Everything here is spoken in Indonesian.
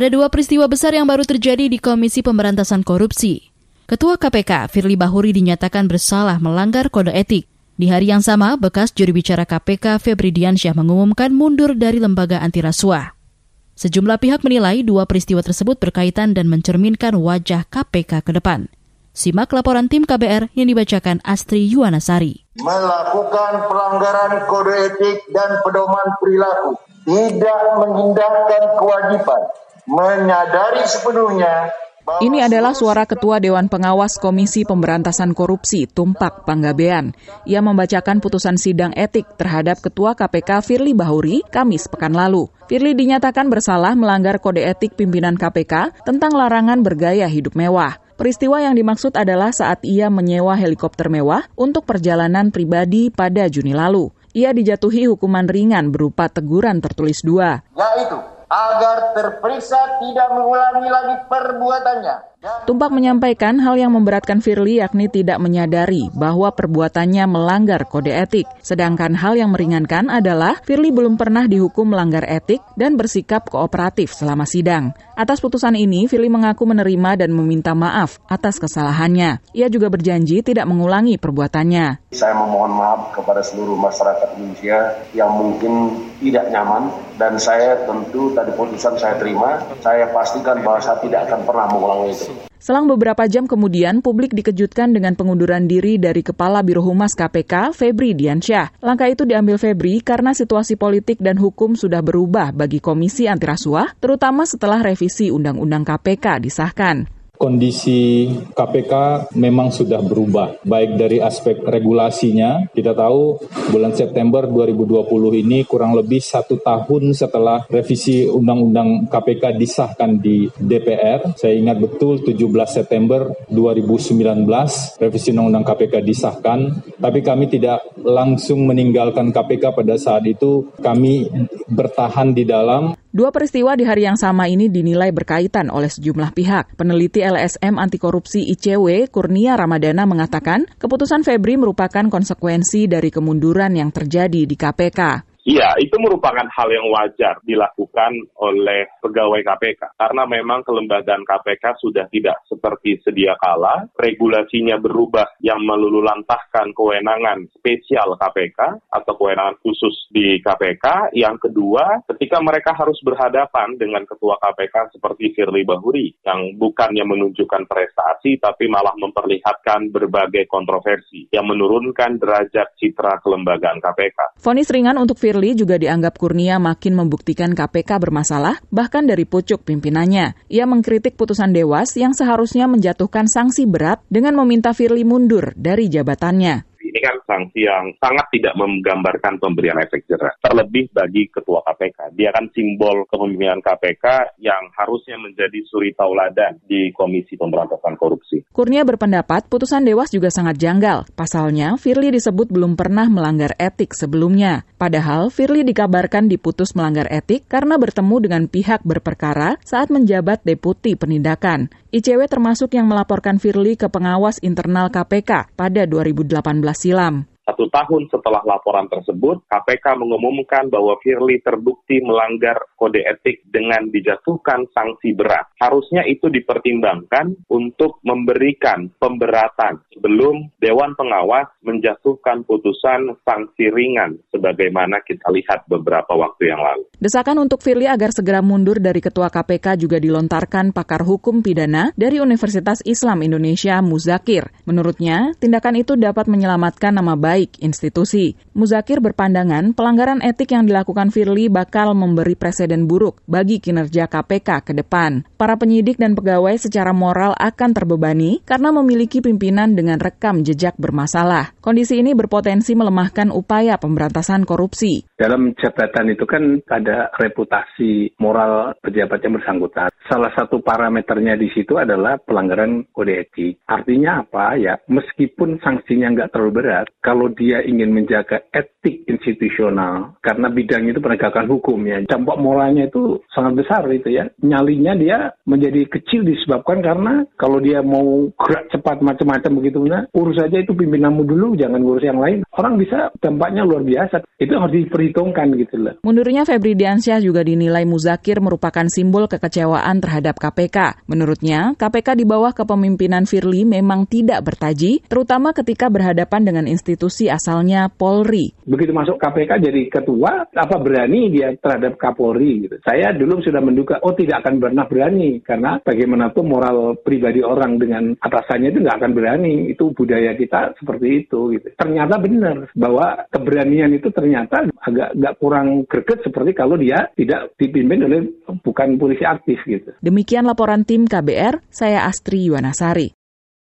Ada dua peristiwa besar yang baru terjadi di Komisi Pemberantasan Korupsi. Ketua KPK, Firly Bahuri dinyatakan bersalah melanggar kode etik. Di hari yang sama, bekas juri bicara KPK Febri Diansyah mengumumkan mundur dari lembaga anti rasuah. Sejumlah pihak menilai dua peristiwa tersebut berkaitan dan mencerminkan wajah KPK ke depan. Simak laporan tim KBR yang dibacakan Astri Yuwanasari. Melakukan pelanggaran kode etik dan pedoman perilaku, tidak mengindahkan kewajiban, menyadari sepenuhnya ini adalah suara Ketua Dewan Pengawas Komisi Pemberantasan Korupsi, Tumpak Panggabean. Ia membacakan putusan sidang etik terhadap Ketua KPK Firly Bahuri Kamis pekan lalu. Firly dinyatakan bersalah melanggar kode etik pimpinan KPK tentang larangan bergaya hidup mewah. Peristiwa yang dimaksud adalah saat ia menyewa helikopter mewah untuk perjalanan pribadi pada Juni lalu. Ia dijatuhi hukuman ringan berupa teguran tertulis dua. Yaitu agar terperiksa tidak mengulangi lagi perbuatannya. Tumpak menyampaikan hal yang memberatkan Firly yakni tidak menyadari bahwa perbuatannya melanggar kode etik. Sedangkan hal yang meringankan adalah Firly belum pernah dihukum melanggar etik dan bersikap kooperatif selama sidang. Atas putusan ini, Firly mengaku menerima dan meminta maaf atas kesalahannya. Ia juga berjanji tidak mengulangi perbuatannya. Saya memohon maaf kepada seluruh masyarakat Indonesia yang mungkin tidak nyaman dan saya tentu tadi putusan saya terima, saya pastikan bahwa saya tidak akan pernah mengulangi itu. Selang beberapa jam kemudian, publik dikejutkan dengan pengunduran diri dari Kepala Biro Humas KPK, Febri Diansyah. Langkah itu diambil Febri karena situasi politik dan hukum sudah berubah bagi Komisi Antirasuah, terutama setelah revisi Undang-Undang KPK disahkan kondisi KPK memang sudah berubah, baik dari aspek regulasinya. Kita tahu bulan September 2020 ini kurang lebih satu tahun setelah revisi Undang-Undang KPK disahkan di DPR. Saya ingat betul 17 September 2019 revisi Undang-Undang KPK disahkan, tapi kami tidak langsung meninggalkan KPK pada saat itu. Kami bertahan di dalam Dua peristiwa di hari yang sama ini dinilai berkaitan oleh sejumlah pihak. Peneliti LSM Anti Korupsi ICW, Kurnia Ramadana mengatakan, keputusan Febri merupakan konsekuensi dari kemunduran yang terjadi di KPK. Iya, itu merupakan hal yang wajar dilakukan oleh pegawai KPK. Karena memang kelembagaan KPK sudah tidak seperti sedia kala, regulasinya berubah yang melululantahkan kewenangan spesial KPK atau kewenangan khusus di KPK. Yang kedua, ketika mereka harus berhadapan dengan ketua KPK seperti Firly Bahuri, yang bukannya menunjukkan prestasi, tapi malah memperlihatkan berbagai kontroversi yang menurunkan derajat citra kelembagaan KPK. Fonis ringan untuk Firly juga dianggap Kurnia makin membuktikan KPK bermasalah, bahkan dari pucuk pimpinannya. Ia mengkritik putusan Dewas yang seharusnya menjatuhkan sanksi berat dengan meminta Firly mundur dari jabatannya kan sanksi yang sangat tidak menggambarkan pemberian efek jerah. Terlebih bagi ketua KPK. Dia kan simbol kepemimpinan KPK yang harusnya menjadi suri tauladan di Komisi Pemberantasan Korupsi. Kurnia berpendapat putusan Dewas juga sangat janggal. Pasalnya, Firly disebut belum pernah melanggar etik sebelumnya. Padahal, Firly dikabarkan diputus melanggar etik karena bertemu dengan pihak berperkara saat menjabat deputi penindakan. ICW termasuk yang melaporkan Firly ke pengawas internal KPK pada 2018 silam silam. Satu tahun setelah laporan tersebut, KPK mengumumkan bahwa Firly terbukti melanggar kode etik dengan dijatuhkan sanksi berat. Harusnya itu dipertimbangkan untuk memberikan pemberatan sebelum Dewan Pengawas menjatuhkan putusan sanksi ringan sebagaimana kita lihat beberapa waktu yang lalu. Desakan untuk Firly agar segera mundur dari Ketua KPK juga dilontarkan pakar hukum pidana dari Universitas Islam Indonesia Muzakir. Menurutnya, tindakan itu dapat menyelamatkan nama baik baik institusi. Muzakir berpandangan pelanggaran etik yang dilakukan Firly bakal memberi presiden buruk bagi kinerja KPK ke depan. Para penyidik dan pegawai secara moral akan terbebani karena memiliki pimpinan dengan rekam jejak bermasalah. Kondisi ini berpotensi melemahkan upaya pemberantasan korupsi. Dalam jabatan itu kan ada reputasi moral pejabat yang bersangkutan. Salah satu parameternya di situ adalah pelanggaran kode etik. Artinya apa ya? Meskipun sanksinya nggak terlalu berat, kalau dia ingin menjaga etik institusional, karena bidang itu penegakan hukum ya, dampak moralnya itu sangat besar itu ya. Nyalinya dia menjadi kecil disebabkan karena kalau dia mau gerak cepat macam-macam begitu, nah, urus saja itu pimpinanmu dulu, jangan urus yang lain. Orang bisa dampaknya luar biasa. Itu harus diperhitungkan gitu loh. Mundurnya Febri Diansyah juga dinilai Muzakir merupakan simbol kekecewaan terhadap KPK. Menurutnya, KPK di bawah kepemimpinan Firly memang tidak bertaji, terutama ketika berhadapan dengan institusi asalnya Polri. Begitu masuk KPK jadi ketua, apa berani dia terhadap Kapolri gitu. Saya dulu sudah menduga, oh tidak akan pernah berani, karena bagaimanapun moral pribadi orang dengan atasannya itu nggak akan berani. Itu budaya kita seperti itu. Gitu. Ternyata benar bahwa keberanian itu ternyata agak nggak kurang greget seperti kalau dia tidak dipimpin oleh bukan polisi aktif gitu. Demikian laporan tim KBR, saya Astri Yuwanasari.